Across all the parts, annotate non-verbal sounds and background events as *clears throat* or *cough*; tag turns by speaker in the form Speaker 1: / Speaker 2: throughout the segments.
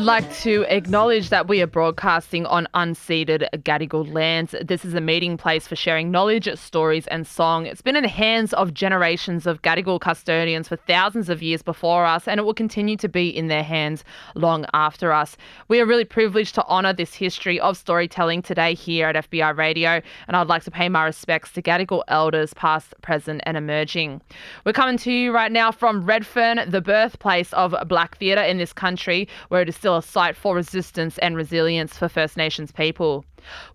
Speaker 1: I'd like to acknowledge that we are broadcasting on unceded Gadigal lands. This is a meeting place for sharing knowledge, stories, and song. It's been in the hands of generations of Gadigal custodians for thousands of years before us, and it will continue to be in their hands long after us. We are really privileged to honour this history of storytelling today here at FBI Radio, and I'd like to pay my respects to Gadigal elders, past, present, and emerging. We're coming to you right now from Redfern, the birthplace of black theatre in this country, where it is still a site for resistance and resilience for First Nations people.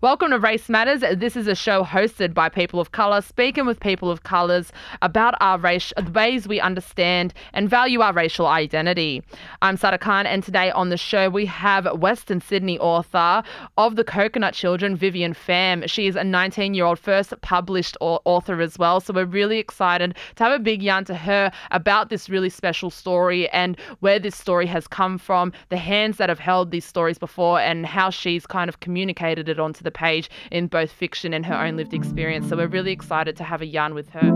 Speaker 1: Welcome to Race Matters. This is a show hosted by people of colour, speaking with people of colours about our race, the ways we understand and value our racial identity. I'm Sada Khan, and today on the show we have Western Sydney author of The Coconut Children, Vivian Pham. She is a 19 year old first published author as well, so we're really excited to have a big yarn to her about this really special story and where this story has come from, the hands that have held these stories before, and how she's kind of communicated it onto the page in both fiction and her own lived experience. So we're really excited to have a yarn with her.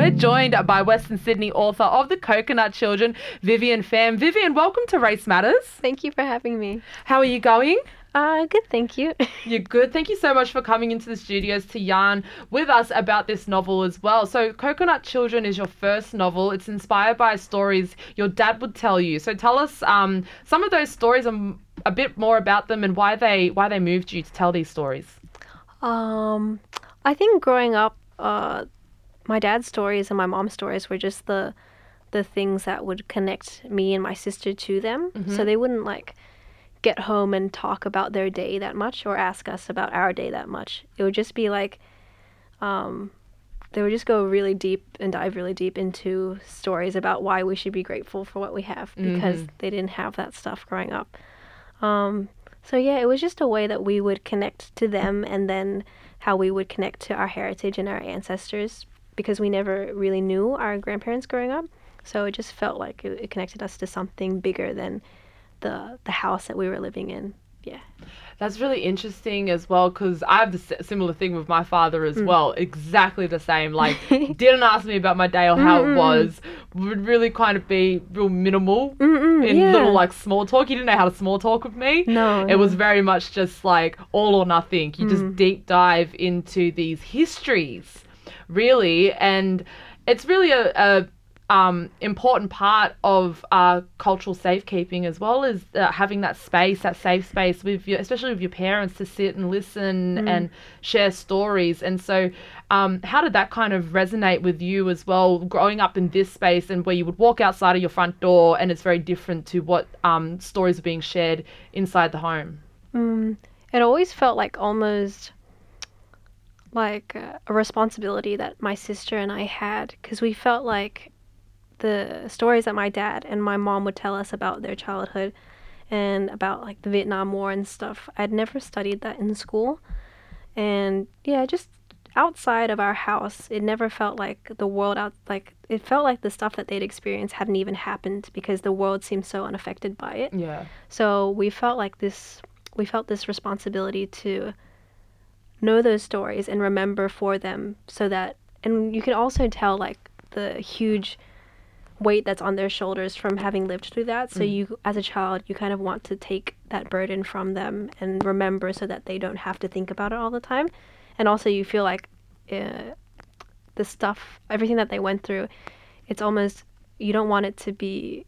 Speaker 1: We're joined by Western Sydney author of The Coconut Children, Vivian Pham. Vivian, welcome to Race Matters.
Speaker 2: Thank you for having me.
Speaker 1: How are you going?
Speaker 2: Uh, good, thank you.
Speaker 1: You're good. Thank you so much for coming into the studios to yarn with us about this novel as well. So, Coconut Children is your first novel. It's inspired by stories your dad would tell you. So, tell us um, some of those stories and a bit more about them and why they why they moved you to tell these stories.
Speaker 2: Um, I think growing up, uh, my dad's stories and my mom's stories were just the the things that would connect me and my sister to them. So they wouldn't like get home and talk about their day that much or ask us about our day that much. It would just be like um, they would just go really deep and dive really deep into stories about why we should be grateful for what we have because they didn't have that stuff growing up. Um, so yeah, it was just a way that we would connect to them and then how we would connect to our heritage and our ancestors because we never really knew our grandparents growing up. So it just felt like it, it connected us to something bigger than the the house that we were living in. Yeah.
Speaker 1: That's really interesting as well because I have the similar thing with my father as well. Exactly the same. Like, *laughs* didn't ask me about my day or how it was. Would really kind of be real minimal in
Speaker 2: yeah.
Speaker 1: little like small talk. He didn't know how to small talk with me.
Speaker 2: No,
Speaker 1: It was very much just like all or nothing. You
Speaker 2: Mm.
Speaker 1: just deep dive into these histories, really, and it's really a. a um, important part of uh, cultural safekeeping as well as uh, having that space, that safe space with your, especially with your parents to sit and listen and share stories. And so, um, how did that kind of resonate with you as well, growing up in this space and where you would walk outside of your front door and it's very different to what um, stories are being shared inside the home?
Speaker 2: Mm, it always felt like almost like uh, a responsibility that my sister and I had because we felt like the stories that my dad and my mom would tell us about their childhood and about like the Vietnam War and stuff. I'd never studied that in school. And yeah, just outside of our house, it never felt like the world out like it felt like the stuff that they'd experienced hadn't even happened because the world seemed so unaffected by it.
Speaker 1: Yeah.
Speaker 2: So we felt like this we felt this responsibility to know those stories and remember for them so that and you can also tell like the huge weight that's on their shoulders from having lived through that. So you as a child you kind of want to take that burden from them and remember so that they don't have to think about it all the time. And also you feel like uh, the stuff everything that they went through it's almost you don't want it to be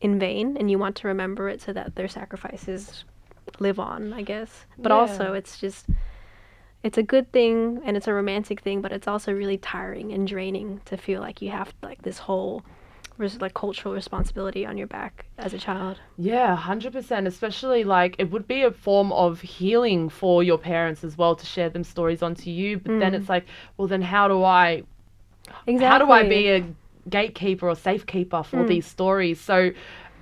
Speaker 2: in vain and you want to remember it so that their sacrifices live on, I guess. But also it's just it's a good thing and it's a romantic thing, but it's also really tiring and draining to feel like you have like this whole res- like cultural responsibility on your back as a child.
Speaker 1: Yeah, hundred percent. Especially like it would be a form of healing for your parents as well to share them stories onto you. But then it's like, well, then how do I
Speaker 2: exactly.
Speaker 1: how do I be a gatekeeper or safekeeper for these stories? So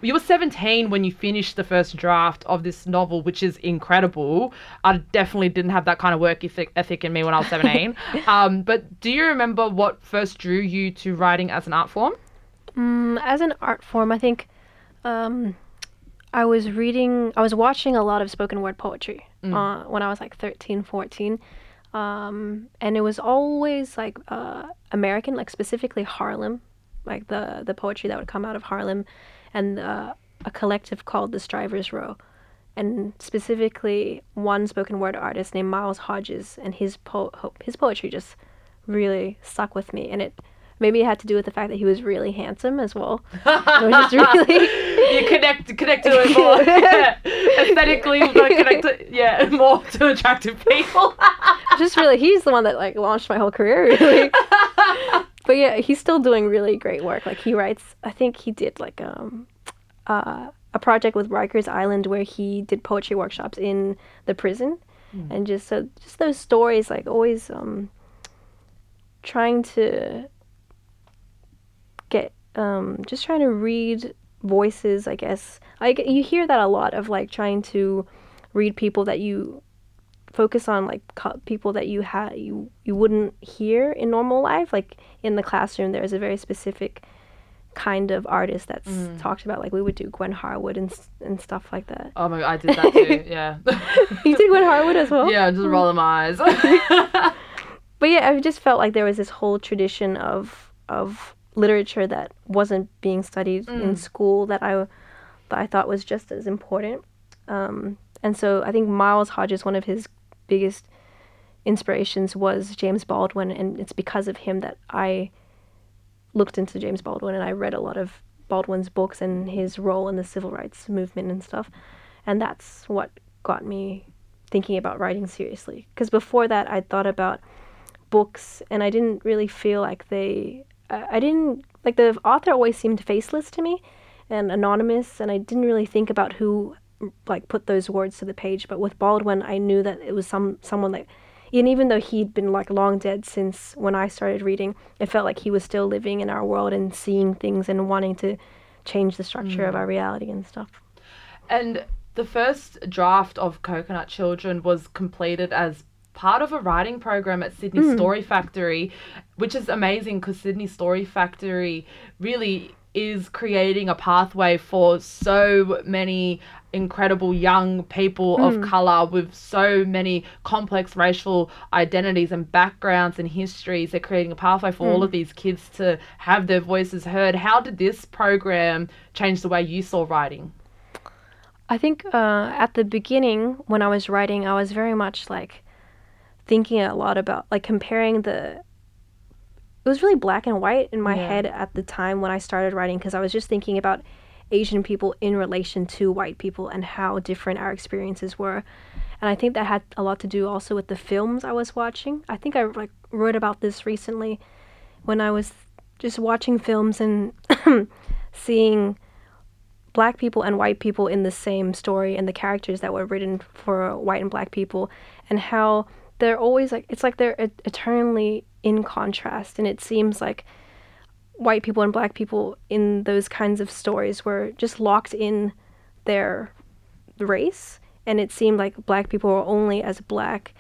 Speaker 1: you were 17 when you finished the first draft of this novel, which is incredible. I definitely didn't have that kind of work ethic, ethic in me when I was 17. *laughs* um, but do you remember what first drew you to writing as an art form?
Speaker 2: Mm, as an art form, I think um, I was reading, I was watching a lot of spoken word poetry uh, when I was like 13, 14. Um, and it was always like uh, American, like specifically Harlem, like the, the poetry that would come out of Harlem, and uh, a collective called the Strivers Row. And specifically, one spoken word artist named Miles Hodges, and his po- his poetry just really stuck with me. And it maybe it had to do with the fact that he was really handsome as well. Was really *laughs*
Speaker 1: You connect connect to it *laughs* more *laughs* aesthetically. Got to connect to, yeah more to attractive people.
Speaker 2: just really he's the one that like launched my whole career really but yeah he's still doing really great work like he writes i think he did like um uh, a project with rikers island where he did poetry workshops in the prison and just so just those stories like always um trying to get um just trying to read voices i guess g- you hear that a lot of like trying to read people that you focus on like co- people that you had you you wouldn't hear in normal life like in the classroom there's a very specific kind of artist that's talked about like we would do Gwen Harwood and and stuff like that.
Speaker 1: Oh my god, I did that too. *laughs* Yeah.
Speaker 2: You did Gwen Harwood as well?
Speaker 1: yeah, just rolling my eyes. *laughs*
Speaker 2: But yeah, I just felt like there was this whole tradition of of literature that wasn't being studied in school that I that I thought was just as important. Um, and so I think Miles Hodges, one of his biggest inspirations was James Baldwin, and it's because of him that I looked into James Baldwin and I read a lot of Baldwin's books and his role in the civil rights movement and stuff. And that's what got me thinking about writing seriously. Because before that, I thought about books and I didn't really feel like they, I, I didn't, like the author always seemed faceless to me and anonymous, and I didn't really think about who like put those words to the page. But with Baldwin, I knew that it was some someone that, and even though he'd been like long dead since when I started reading, it felt like he was still living in our world and seeing things and wanting to change the structure of mm. our reality and stuff.
Speaker 1: And the first draft of Coconut Children was completed as part of a writing program at Sydney hmm. Story Factory, which is amazing because Sydney Story Factory really is creating a pathway for so many incredible young people of hmm. color with so many complex racial identities and backgrounds and histories. They're creating a pathway for all hmm. of these kids to have their voices heard. How did this program change the way you saw writing?
Speaker 2: I think uh, at the beginning, when I was writing, I was very much like thinking a lot about like comparing the. It was really black and white in my
Speaker 1: Yeah.
Speaker 2: head at the time when I started writing because I was just thinking about Asian people in relation to white people and how different our experiences were. And I think that had a lot to do also with the films I was watching. I think I like wrote about this recently when I was just watching films and *clears throat* seeing black people and white people in the same story and the characters that were written for white and black people and how they're always like it's like they're eternally in contrast and it seems like white people and black people in those kinds of stories were just locked in their race and it seemed like black people were only as black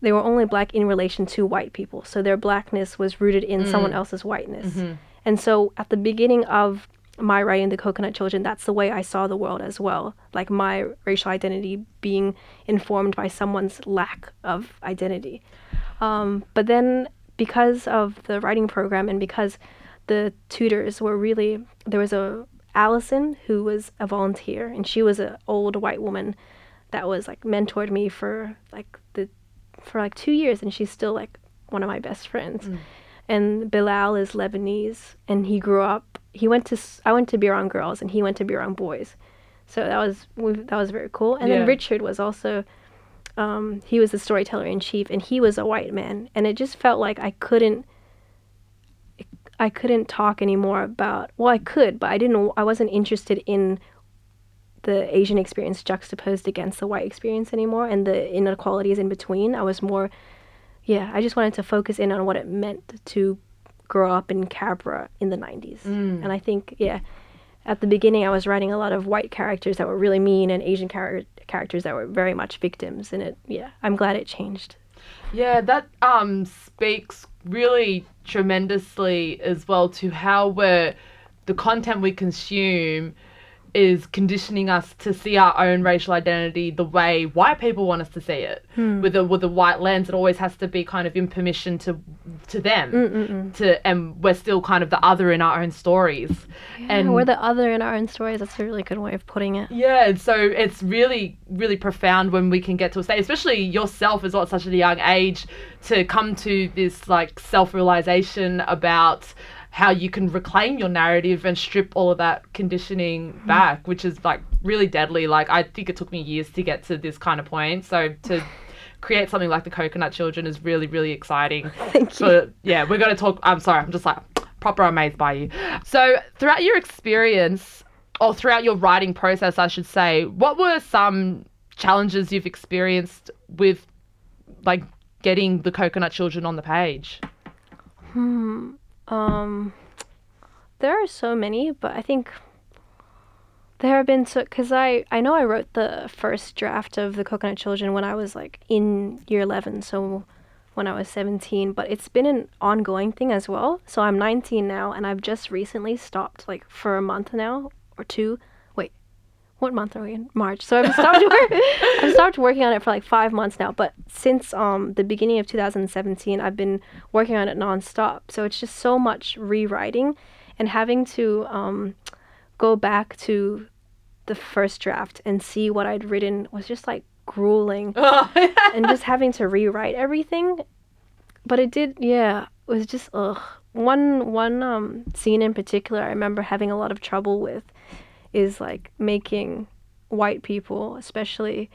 Speaker 2: they were only black in relation to white people so their blackness was rooted in someone mm. else's whiteness. Mm-hmm. And so at the beginning of my writing the coconut children that's the way i saw the world as well. Like my racial identity being informed by someone's lack of identity. Um, but then because of the writing program and because the tutors were really there was a allison who was a volunteer and she was an old white woman that was like mentored me for like the for like two years and she's still like one of my best friends. And bilal is lebanese and he grew up he went to I went to Birrong girls and he went to Birrong boys. So that was that was very cool. And
Speaker 1: Yeah.
Speaker 2: then richard was also um, he was the storyteller in chief and he was a white man. And it just felt like i couldn't i couldn't talk anymore about well i could but i didn't i wasn't interested in the asian experience juxtaposed against the white experience anymore and the inequalities in between. I was more yeah i just wanted to focus in on what it meant to grow up in Cabra in the 90s. And I think, yeah, at the beginning I was writing a lot of white characters that were really mean and Asian char- characters that were very much victims. And it, yeah, I'm glad it changed.
Speaker 1: Yeah, that um speaks really tremendously as well to how we're the content we consume is conditioning us to see our own racial identity the way white people want us to see it hmm. with a with a white lens it always has to be kind of in permission to to them mm, mm, mm. to and we're still kind of the other in our own stories
Speaker 2: And
Speaker 1: and
Speaker 2: we're the other in our own stories. That's a really good way of putting it.
Speaker 1: yeah, and so it's really, really profound when we can get to a state, especially yourself as well at such a young age, to come to this like self realization about how you can reclaim your narrative and strip all of that conditioning mm-hmm. back, which is like really deadly. Like I think it took me years to get to this kind of point. So to *laughs* create something like the Coconut Children is really, really exciting. *laughs*
Speaker 2: Thank you.
Speaker 1: But yeah, we're gonna talk. I'm sorry, I'm just like proper amazed by you. So throughout your experience, or throughout your writing process, I should say, what were some challenges you've experienced with, like, getting the Coconut Children on the page? Hmm.
Speaker 2: Um, there are so many, but I think there have been so because I I know I wrote the first draft of the Coconut Children when I was like in year eleven, so when I was seventeen. But it's been an ongoing thing as well. So I'm nineteen now, and I've just recently stopped like for a month now or two. What month are we in? March. So I've stopped work- *laughs* I've stopped working on it for like five months now. But since um the beginning of 2017, I've been working on it nonstop. So it's just so much rewriting, and having to um go back to the first draft and see what I'd written was just like grueling *laughs* and just having to rewrite everything. But it did, yeah, it was just ugh. One one um scene in particular I remember having a lot of trouble with is like making white people, especially.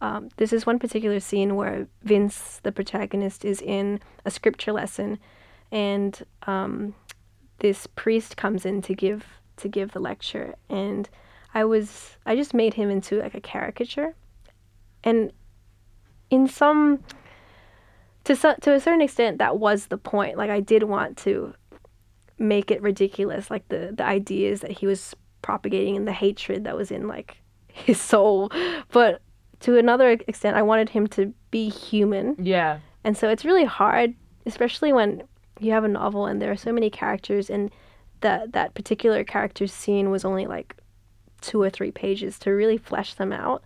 Speaker 2: Um, this is one particular scene where Vince, the protagonist, is in a scripture lesson, and um, this priest comes in to give to give the lecture, and I was I just made him into like a caricature, and in some to so, to a certain extent that was the point. Like I did want to make it ridiculous, like the the ideas that he was propagating and the hatred that was in like his soul, but to another extent, I wanted him to be human.
Speaker 1: yeah.
Speaker 2: And so it's really hard, especially when you have a novel and there are so many characters and that that particular character's scene was only like two or three pages to really flesh them out.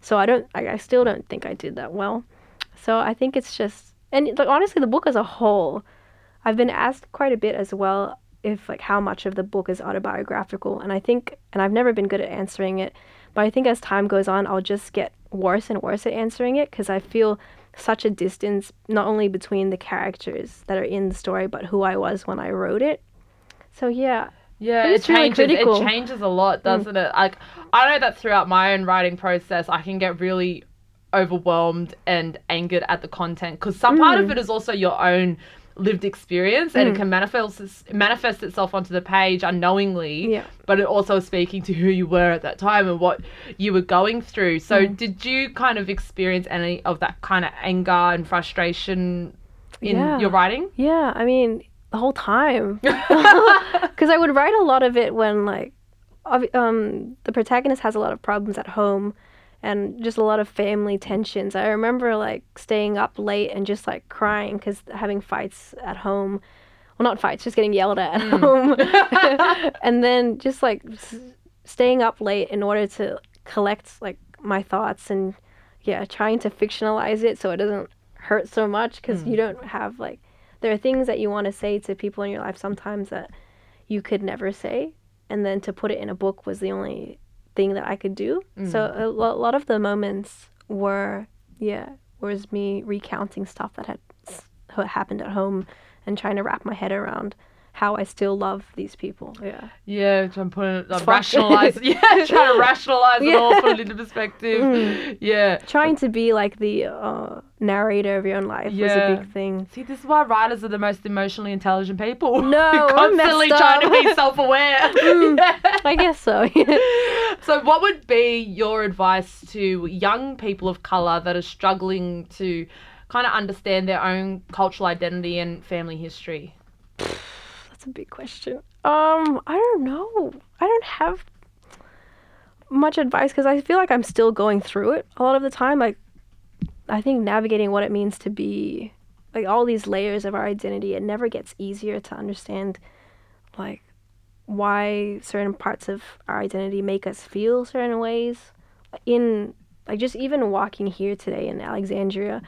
Speaker 2: So I don't I, I still don't think I did that well. So I think it's just and like honestly the book as a whole, I've been asked quite a bit as well if like how much of the book is autobiographical and I think and I've never been good at answering it, but I think as time goes on I'll just get worse and worse at answering it because I feel such a distance not only between the characters that are in the story but who I was when I wrote it. So yeah,
Speaker 1: Yeah,
Speaker 2: It
Speaker 1: it,
Speaker 2: really
Speaker 1: changes.
Speaker 2: critical.
Speaker 1: It changes a lot, mm. doesn't it? Like I know that throughout my own writing process, I can get really overwhelmed and angered at the content because some part of mm. it is also your own lived experience and it can manifest manifest itself onto the page unknowingly
Speaker 2: Yeah.
Speaker 1: but it also is speaking to who you were at that time and what you were going through so did you kind of experience any of that kind of anger and frustration in
Speaker 2: Yeah.
Speaker 1: your writing
Speaker 2: Yeah, I mean, the whole time. *laughs* *laughs* Because I would write a lot of it when, like, um, the protagonist has a lot of problems at home and just a lot of family tensions. I remember, like, staying up late and just, like, crying because having fights at home. Well, not fights, just getting yelled at at mm. home. *laughs* *laughs* and then just, like, s- staying up late in order to collect, like, my thoughts and, yeah, trying to fictionalize it so it doesn't hurt so much because mm. you don't have, like, there are things that you want to say to people in your life sometimes that you could never say and then to put it in a book was the only thing that i could do. So mm. a lo- lot of the moments were yeah was me recounting stuff that had s- happened at home and trying to wrap my head around how i still love these people yeah
Speaker 1: Yeah, trying to put it, like,
Speaker 2: Fuck.
Speaker 1: rationalize. *laughs* Yeah, trying to rationalize it all,
Speaker 2: Yeah.
Speaker 1: put it into perspective. Yeah.
Speaker 2: trying to be like the uh, narrator of your own life was a big thing
Speaker 1: See, this is why writers are the most emotionally intelligent people.
Speaker 2: No, *laughs*
Speaker 1: You're
Speaker 2: I'm
Speaker 1: constantly
Speaker 2: messed
Speaker 1: trying to be self-aware. Yeah. *laughs*
Speaker 2: i guess so
Speaker 1: So, what would be your advice to young people of color that are struggling to kind of understand their own cultural identity and family history?
Speaker 2: A big question. Um, I don't know. I don't have much advice because I feel like I'm still going through it a lot of the time. Like, I think navigating what it means to be like all these layers of our identity, it never gets easier to understand, like, why certain parts of our identity make us feel certain ways. In like just even walking here today in Alexandria,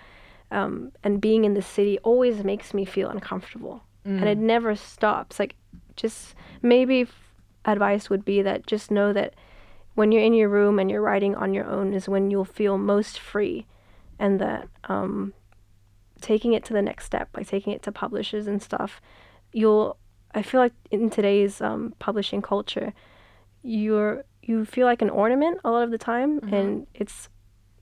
Speaker 2: um, and being in the city always makes me feel uncomfortable, and it never stops. Like, just maybe f- advice would be that just know that when you're in your room and you're writing on your own is when you'll feel most free, and that um, taking it to the next step, like taking it to publishers and stuff, you'll. I feel like in today's um, publishing culture, you're you feel like an ornament a lot of the time, and it's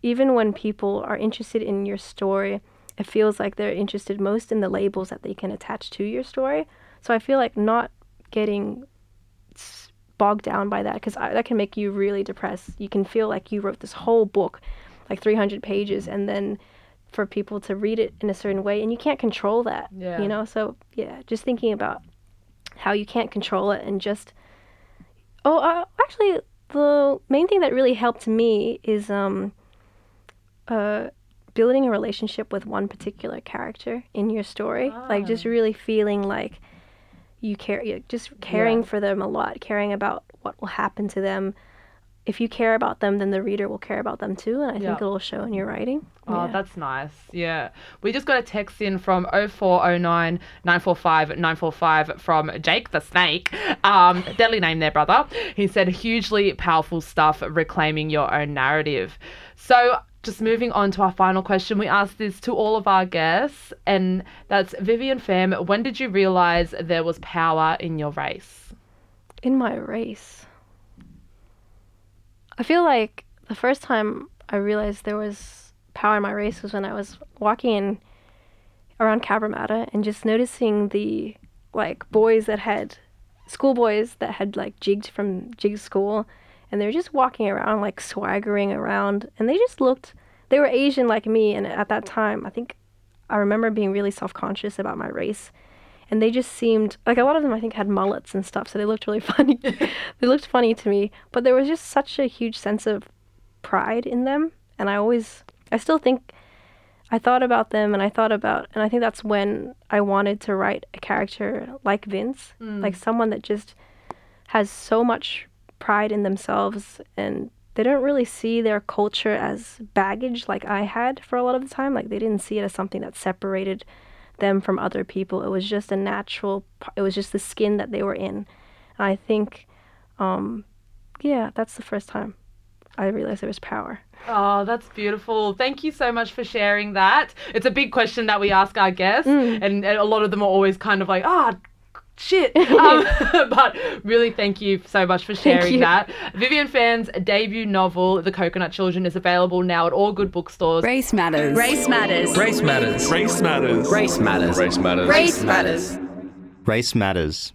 Speaker 2: even when people are interested in your story, it feels like they're interested most in the labels that they can attach to your story. So I feel like not getting bogged down by that because that can make you really depressed. You can feel like you wrote this whole book, like 300 pages, and then for people to read it in a certain way, and you can't control that.
Speaker 1: Yeah.
Speaker 2: You know, so yeah, just thinking about how you can't control it and just oh, uh, actually, the main thing that really helped me is um, uh, building a relationship with one particular character in your story. Like just really feeling like you care, just caring for them a lot, caring about what will happen to them. If you care about them, then the reader will care about them too, and I
Speaker 1: Yeah.
Speaker 2: think it'll show in your writing.
Speaker 1: Oh,
Speaker 2: Yeah.
Speaker 1: that's nice. Yeah. We just got a text in from 0409 945 945 from Jake the Snake. Um, deadly name there, brother. He said, hugely powerful stuff reclaiming your own narrative. So, just moving on to our final question, we asked this to all of our guests, and that's Vivian Pham. When did you realize there was power in your race?
Speaker 2: in my race. I feel like the first time I realized there was power in my race was when I was walking in around Cabramatta and just noticing the like boys that had schoolboys that had like jigged from jig school and they were just walking around like swaggering around and they just looked they were Asian like me and at that time I think I remember being really self-conscious about my race and they just seemed like a lot of them I think had mullets and stuff, so they looked really *laughs* funny. *laughs* they looked funny to me, but there was just such a huge sense of pride in them, and I always, I still think, I thought about them, and I thought about, and I think that's when I wanted to write a character like Vince, mm. like someone that just has so much pride in themselves, and they don't really see their culture as baggage like I had for a lot of the time. Like they didn't see it as something that separated them from other people. It was just a natural. It was just the skin that they were in, and I think, um, yeah, that's the first time I realized there was power.
Speaker 1: Oh, that's beautiful. Thank you so much for sharing that. It's a big question that we ask our guests,
Speaker 2: Mm.
Speaker 1: and, and a lot of them are always kind of like, ah, shit. *laughs* Um, *laughs* but really, thank you so much for sharing that. Vivian Pham's debut novel, The Coconut Children, is available now at all good bookstores.
Speaker 3: Race matters.
Speaker 4: Race matters.
Speaker 5: Race matters.
Speaker 6: Race matters.
Speaker 5: Race matters.
Speaker 6: Race matters.
Speaker 4: Race matters.
Speaker 7: Race matters.